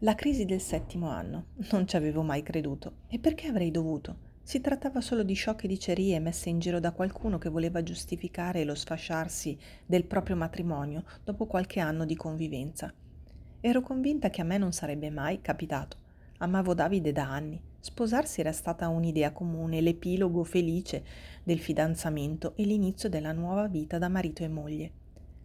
La crisi del settimo anno. Non ci avevo mai creduto. E perché avrei dovuto? Si trattava solo di sciocche dicerie messe in giro da qualcuno che voleva giustificare lo sfasciarsi del proprio matrimonio dopo qualche anno di convivenza. Ero convinta che a me non sarebbe mai capitato. Amavo Davide da anni. Sposarsi era stata un'idea comune, l'epilogo felice del fidanzamento e l'inizio della nuova vita da marito e moglie.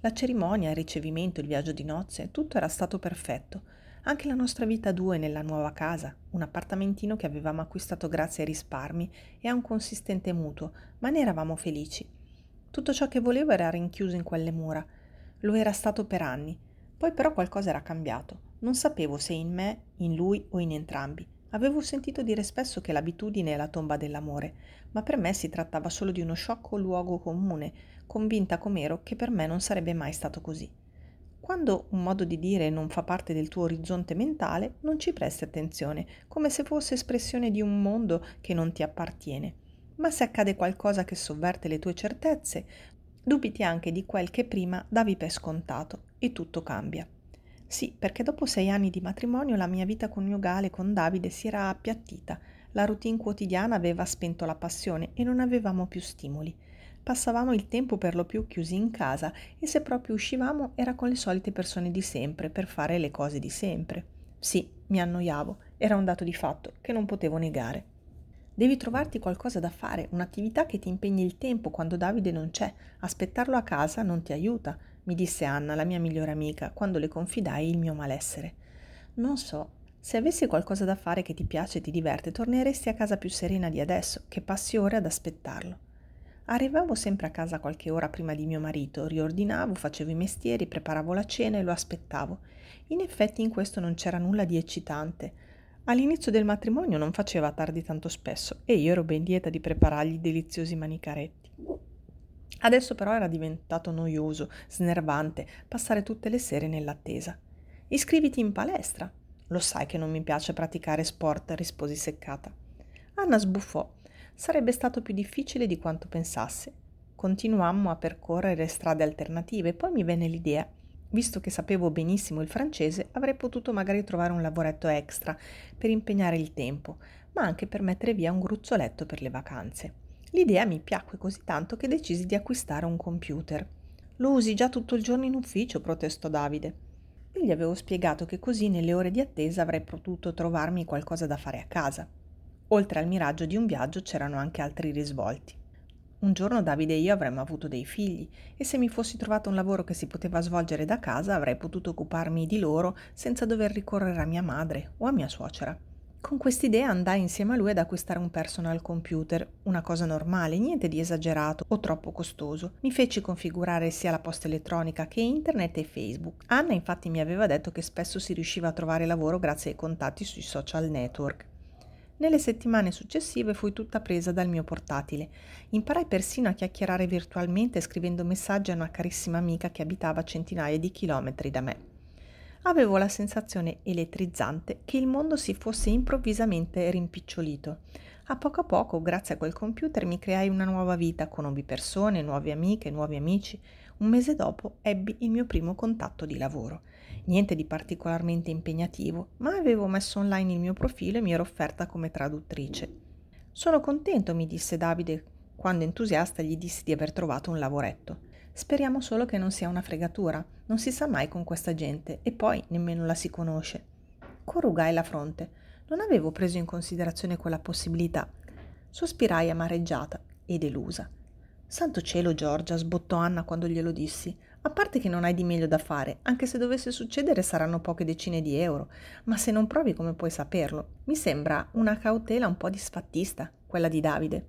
La cerimonia, il ricevimento, il viaggio di nozze, tutto era stato perfetto. Anche la nostra vita a due nella nuova casa, un appartamentino che avevamo acquistato grazie ai risparmi e a un consistente mutuo, ma ne eravamo felici. Tutto ciò che volevo era rinchiuso in quelle mura. Lo era stato per anni. Poi però qualcosa era cambiato. Non sapevo se in me, in lui o in entrambi. Avevo sentito dire spesso che l'abitudine è la tomba dell'amore, ma per me si trattava solo di uno sciocco luogo comune, convinta com'ero che per me non sarebbe mai stato così. Quando un modo di dire non fa parte del tuo orizzonte mentale, non ci presti attenzione, come se fosse espressione di un mondo che non ti appartiene. Ma se accade qualcosa che sovverte le tue certezze, dubiti anche di quel che prima davi per scontato e tutto cambia. Sì, perché dopo sei anni di matrimonio la mia vita coniugale con Davide si era appiattita, la routine quotidiana aveva spento la passione e non avevamo più stimoli. Passavamo il tempo per lo più chiusi in casa e se proprio uscivamo era con le solite persone di sempre per fare le cose di sempre. Sì, mi annoiavo, era un dato di fatto che non potevo negare. Devi trovarti qualcosa da fare, un'attività che ti impegni il tempo quando Davide non c'è. Aspettarlo a casa non ti aiuta mi disse Anna, la mia migliore amica, quando le confidai il mio malessere. Non so, se avessi qualcosa da fare che ti piace e ti diverte, torneresti a casa più serena di adesso, che passi ore ad aspettarlo. Arrivavo sempre a casa qualche ora prima di mio marito, riordinavo, facevo i mestieri, preparavo la cena e lo aspettavo. In effetti in questo non c'era nulla di eccitante. All'inizio del matrimonio non faceva tardi tanto spesso e io ero ben lieta di preparargli deliziosi manicaretti. Adesso però era diventato noioso, snervante, passare tutte le sere nell'attesa. Iscriviti in palestra. Lo sai che non mi piace praticare sport, risposi seccata. Anna sbuffò. Sarebbe stato più difficile di quanto pensasse. Continuammo a percorrere strade alternative, poi mi venne l'idea. Visto che sapevo benissimo il francese, avrei potuto magari trovare un lavoretto extra per impegnare il tempo, ma anche per mettere via un gruzzoletto per le vacanze. L'idea mi piacque così tanto che decisi di acquistare un computer. Lo usi già tutto il giorno in ufficio, protestò Davide. Io gli avevo spiegato che così nelle ore di attesa avrei potuto trovarmi qualcosa da fare a casa. Oltre al miraggio di un viaggio c'erano anche altri risvolti. Un giorno Davide e io avremmo avuto dei figli e se mi fossi trovato un lavoro che si poteva svolgere da casa avrei potuto occuparmi di loro senza dover ricorrere a mia madre o a mia suocera. Con quest'idea andai insieme a lui ad acquistare un personal computer, una cosa normale, niente di esagerato o troppo costoso. Mi feci configurare sia la posta elettronica che internet e Facebook. Anna infatti mi aveva detto che spesso si riusciva a trovare lavoro grazie ai contatti sui social network. Nelle settimane successive fui tutta presa dal mio portatile. Imparai persino a chiacchierare virtualmente scrivendo messaggi a una carissima amica che abitava a centinaia di chilometri da me avevo la sensazione elettrizzante che il mondo si fosse improvvisamente rimpicciolito. A poco a poco, grazie a quel computer, mi creai una nuova vita, conobbi persone, nuove amiche, nuovi amici. Un mese dopo ebbi il mio primo contatto di lavoro. Niente di particolarmente impegnativo, ma avevo messo online il mio profilo e mi ero offerta come traduttrice. Sono contento, mi disse Davide, quando entusiasta gli dissi di aver trovato un lavoretto. Speriamo solo che non sia una fregatura, non si sa mai con questa gente e poi nemmeno la si conosce. Corrugai la fronte. Non avevo preso in considerazione quella possibilità. Sospirai amareggiata e delusa. Santo cielo, Giorgia, sbottò Anna quando glielo dissi. A parte che non hai di meglio da fare, anche se dovesse succedere saranno poche decine di euro, ma se non provi come puoi saperlo? Mi sembra una cautela un po' disfattista, quella di Davide.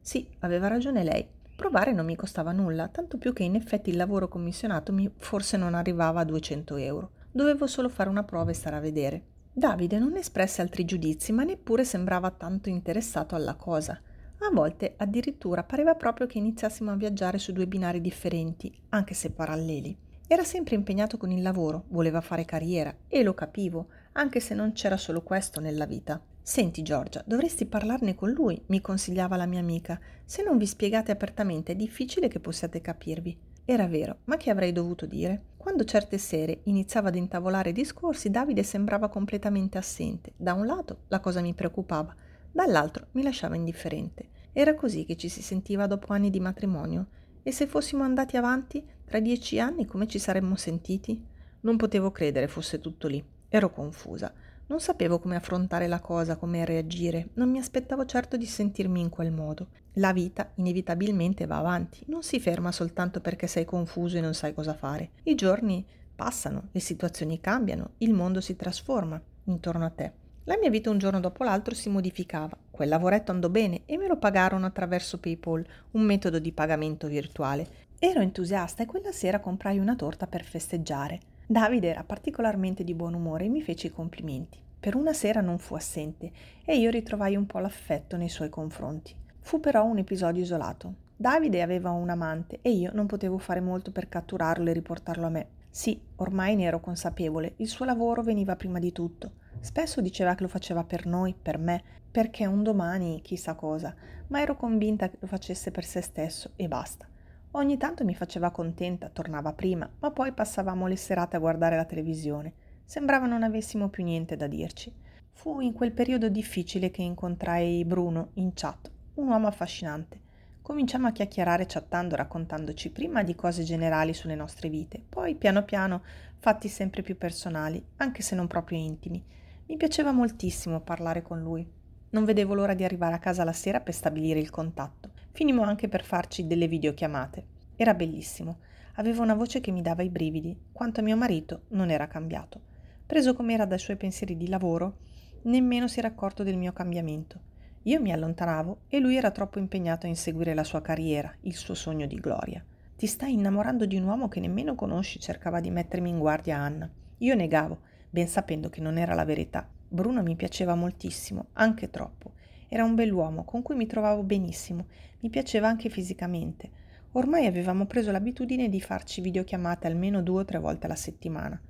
Sì, aveva ragione lei. Provare non mi costava nulla, tanto più che in effetti il lavoro commissionato mi forse non arrivava a 200 euro. Dovevo solo fare una prova e stare a vedere. Davide non espresse altri giudizi, ma neppure sembrava tanto interessato alla cosa. A volte addirittura pareva proprio che iniziassimo a viaggiare su due binari differenti, anche se paralleli. Era sempre impegnato con il lavoro, voleva fare carriera e lo capivo, anche se non c'era solo questo nella vita. Senti Giorgia, dovresti parlarne con lui, mi consigliava la mia amica. Se non vi spiegate apertamente è difficile che possiate capirvi. Era vero, ma che avrei dovuto dire? Quando certe sere iniziava ad intavolare discorsi, Davide sembrava completamente assente. Da un lato la cosa mi preoccupava, dall'altro mi lasciava indifferente. Era così che ci si sentiva dopo anni di matrimonio. E se fossimo andati avanti, tra dieci anni, come ci saremmo sentiti? Non potevo credere fosse tutto lì. Ero confusa. Non sapevo come affrontare la cosa, come reagire, non mi aspettavo certo di sentirmi in quel modo. La vita inevitabilmente va avanti, non si ferma soltanto perché sei confuso e non sai cosa fare. I giorni passano, le situazioni cambiano, il mondo si trasforma intorno a te. La mia vita un giorno dopo l'altro si modificava. Quel lavoretto andò bene e me lo pagarono attraverso PayPal, un metodo di pagamento virtuale. Ero entusiasta e quella sera comprai una torta per festeggiare. Davide era particolarmente di buon umore e mi fece i complimenti. Per una sera non fu assente e io ritrovai un po' l'affetto nei suoi confronti. Fu però un episodio isolato. Davide aveva un amante e io non potevo fare molto per catturarlo e riportarlo a me. Sì, ormai ne ero consapevole, il suo lavoro veniva prima di tutto. Spesso diceva che lo faceva per noi, per me, perché un domani chissà cosa, ma ero convinta che lo facesse per se stesso e basta. Ogni tanto mi faceva contenta, tornava prima, ma poi passavamo le serate a guardare la televisione. Sembrava non avessimo più niente da dirci. Fu in quel periodo difficile che incontrai Bruno in chat, un uomo affascinante. Cominciamo a chiacchierare chattando, raccontandoci prima di cose generali sulle nostre vite, poi piano piano fatti sempre più personali, anche se non proprio intimi. Mi piaceva moltissimo parlare con lui. Non vedevo l'ora di arrivare a casa la sera per stabilire il contatto. Finimmo anche per farci delle videochiamate. Era bellissimo. Aveva una voce che mi dava i brividi. Quanto a mio marito, non era cambiato. Preso com'era dai suoi pensieri di lavoro, nemmeno si era accorto del mio cambiamento. Io mi allontanavo e lui era troppo impegnato a inseguire la sua carriera, il suo sogno di gloria. Ti stai innamorando di un uomo che nemmeno conosci, cercava di mettermi in guardia Anna. Io negavo, ben sapendo che non era la verità. Bruno mi piaceva moltissimo, anche troppo. Era un bell'uomo con cui mi trovavo benissimo, mi piaceva anche fisicamente. Ormai avevamo preso l'abitudine di farci videochiamate almeno due o tre volte alla settimana.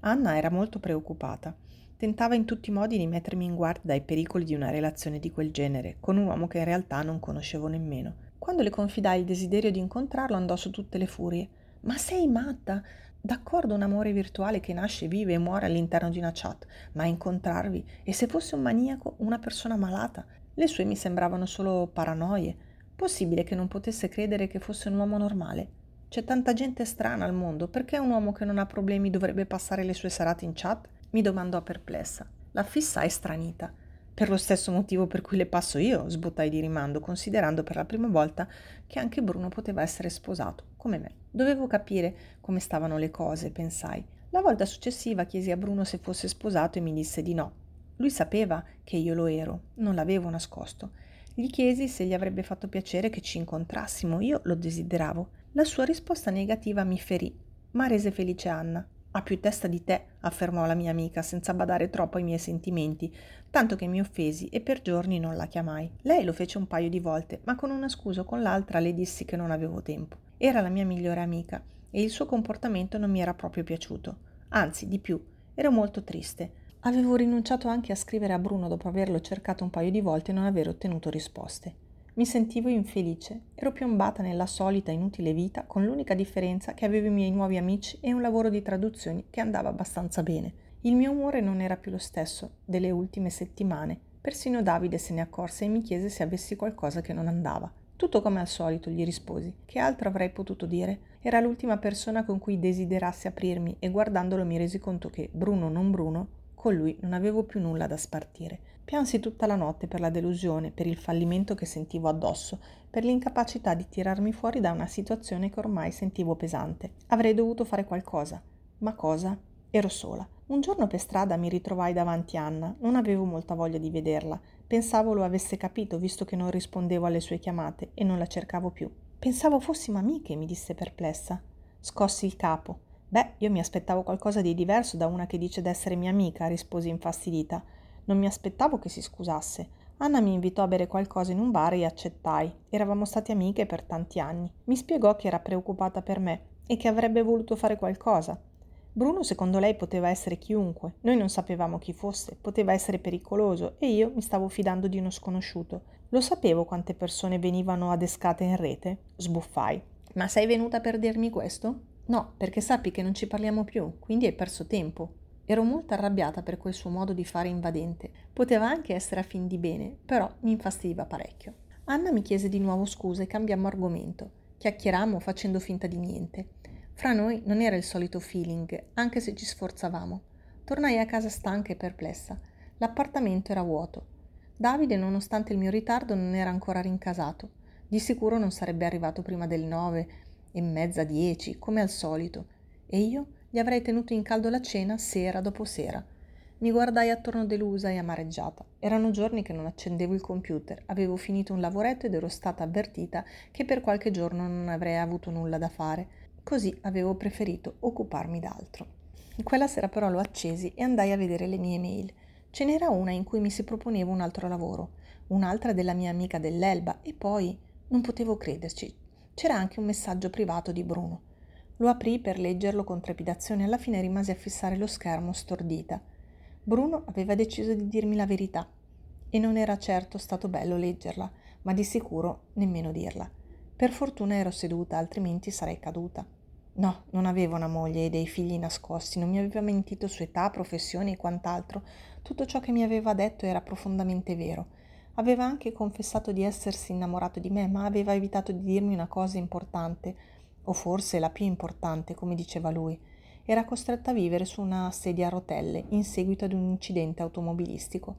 Anna era molto preoccupata. Tentava in tutti i modi di mettermi in guardia dai pericoli di una relazione di quel genere, con un uomo che in realtà non conoscevo nemmeno. Quando le confidai il desiderio di incontrarlo andò su tutte le furie. Ma sei matta? D'accordo un amore virtuale che nasce, vive e muore all'interno di una chat, ma incontrarvi, e se fosse un maniaco, una persona malata, le sue mi sembravano solo paranoie. Possibile che non potesse credere che fosse un uomo normale? C'è tanta gente strana al mondo, perché un uomo che non ha problemi dovrebbe passare le sue serate in chat? mi domandò perplessa. La fissai stranita. Per lo stesso motivo per cui le passo io, sbottai di rimando, considerando per la prima volta che anche Bruno poteva essere sposato, come me. Dovevo capire come stavano le cose, pensai. La volta successiva chiesi a Bruno se fosse sposato e mi disse di no. Lui sapeva che io lo ero, non l'avevo nascosto. Gli chiesi se gli avrebbe fatto piacere che ci incontrassimo, io lo desideravo. La sua risposta negativa mi ferì, ma rese felice Anna. Ha più testa di te, affermò la mia amica, senza badare troppo ai miei sentimenti, tanto che mi offesi e per giorni non la chiamai. Lei lo fece un paio di volte, ma con una scusa o con l'altra le dissi che non avevo tempo. Era la mia migliore amica e il suo comportamento non mi era proprio piaciuto. Anzi, di più, ero molto triste. Avevo rinunciato anche a scrivere a Bruno dopo averlo cercato un paio di volte e non aver ottenuto risposte. Mi sentivo infelice, ero piombata nella solita inutile vita, con l'unica differenza che avevo i miei nuovi amici e un lavoro di traduzioni che andava abbastanza bene. Il mio umore non era più lo stesso delle ultime settimane. Persino Davide se ne accorse e mi chiese se avessi qualcosa che non andava. Tutto come al solito, gli risposi. Che altro avrei potuto dire? Era l'ultima persona con cui desiderassi aprirmi e guardandolo mi resi conto che, Bruno non Bruno, con lui non avevo più nulla da spartire. Piansi tutta la notte per la delusione, per il fallimento che sentivo addosso, per l'incapacità di tirarmi fuori da una situazione che ormai sentivo pesante. Avrei dovuto fare qualcosa. Ma cosa? Ero sola. Un giorno per strada mi ritrovai davanti a Anna. Non avevo molta voglia di vederla. Pensavo lo avesse capito, visto che non rispondevo alle sue chiamate e non la cercavo più. Pensavo fossimo amiche, mi disse perplessa. Scossi il capo. Beh, io mi aspettavo qualcosa di diverso da una che dice d'essere mia amica, risposi infastidita. Non mi aspettavo che si scusasse. Anna mi invitò a bere qualcosa in un bar e accettai. Eravamo state amiche per tanti anni. Mi spiegò che era preoccupata per me e che avrebbe voluto fare qualcosa. Bruno, secondo lei, poteva essere chiunque. Noi non sapevamo chi fosse, poteva essere pericoloso e io mi stavo fidando di uno sconosciuto. Lo sapevo quante persone venivano adescate in rete? Sbuffai. Ma sei venuta per dirmi questo? No, perché sappi che non ci parliamo più, quindi hai perso tempo. Ero molto arrabbiata per quel suo modo di fare invadente. Poteva anche essere a fin di bene, però mi infastidiva parecchio. Anna mi chiese di nuovo scusa e cambiammo argomento. Chiacchierammo facendo finta di niente. Fra noi non era il solito feeling, anche se ci sforzavamo. Tornai a casa stanca e perplessa. L'appartamento era vuoto. Davide, nonostante il mio ritardo, non era ancora rincasato. Di sicuro non sarebbe arrivato prima del nove e mezza dieci, come al solito, e io gli avrei tenuto in caldo la cena sera dopo sera. Mi guardai attorno delusa e amareggiata. Erano giorni che non accendevo il computer, avevo finito un lavoretto ed ero stata avvertita che per qualche giorno non avrei avuto nulla da fare. Così avevo preferito occuparmi d'altro. Quella sera però lo accesi e andai a vedere le mie mail. Ce n'era una in cui mi si proponeva un altro lavoro, un'altra della mia amica dell'Elba e poi non potevo crederci. C'era anche un messaggio privato di Bruno. Lo aprì per leggerlo con trepidazione e alla fine rimasi a fissare lo schermo stordita. Bruno aveva deciso di dirmi la verità e non era certo stato bello leggerla, ma di sicuro nemmeno dirla. Per fortuna ero seduta, altrimenti sarei caduta. No, non avevo una moglie e dei figli nascosti, non mi aveva mentito su età, professione e quant'altro. Tutto ciò che mi aveva detto era profondamente vero. Aveva anche confessato di essersi innamorato di me, ma aveva evitato di dirmi una cosa importante, o forse la più importante, come diceva lui. Era costretta a vivere su una sedia a rotelle in seguito ad un incidente automobilistico.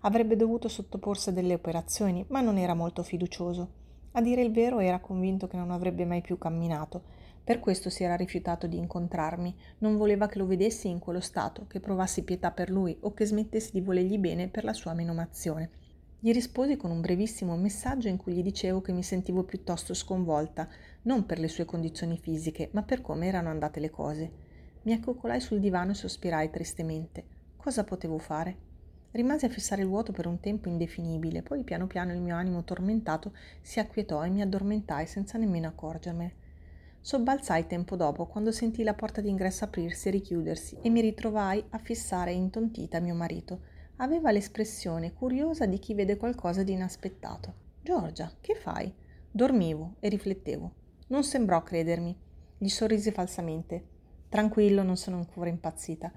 Avrebbe dovuto sottoporsi a delle operazioni, ma non era molto fiducioso. A dire il vero era convinto che non avrebbe mai più camminato. Per questo si era rifiutato di incontrarmi, non voleva che lo vedessi in quello stato, che provassi pietà per lui o che smettessi di volergli bene per la sua menomazione. Gli risposi con un brevissimo messaggio in cui gli dicevo che mi sentivo piuttosto sconvolta, non per le sue condizioni fisiche, ma per come erano andate le cose. Mi accoccolai sul divano e sospirai tristemente. Cosa potevo fare? Rimasi a fissare il vuoto per un tempo indefinibile, poi piano piano il mio animo tormentato si acquietò e mi addormentai senza nemmeno accorgermene. Sobbalzai tempo dopo, quando sentii la porta d'ingresso aprirsi e richiudersi, e mi ritrovai a fissare intontita mio marito Aveva l'espressione curiosa di chi vede qualcosa di inaspettato. Giorgia, che fai? Dormivo e riflettevo. Non sembrò credermi. Gli sorrisi falsamente. Tranquillo, non sono ancora impazzita.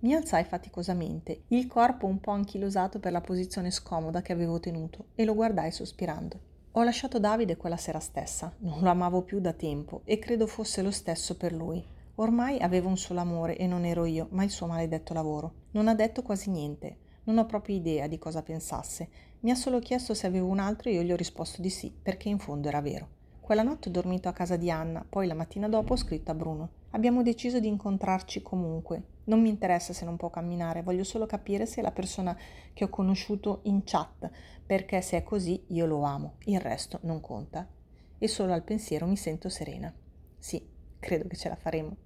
Mi alzai faticosamente, il corpo un po' anchilosato per la posizione scomoda che avevo tenuto, e lo guardai sospirando. Ho lasciato Davide quella sera stessa, non lo amavo più da tempo e credo fosse lo stesso per lui. Ormai avevo un solo amore e non ero io, ma il suo maledetto lavoro. Non ha detto quasi niente. Non ho proprio idea di cosa pensasse. Mi ha solo chiesto se avevo un altro e io gli ho risposto di sì, perché in fondo era vero. Quella notte ho dormito a casa di Anna, poi la mattina dopo ho scritto a Bruno. Abbiamo deciso di incontrarci comunque. Non mi interessa se non può camminare, voglio solo capire se è la persona che ho conosciuto in chat, perché se è così io lo amo, il resto non conta. E solo al pensiero mi sento serena. Sì, credo che ce la faremo.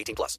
18 plus.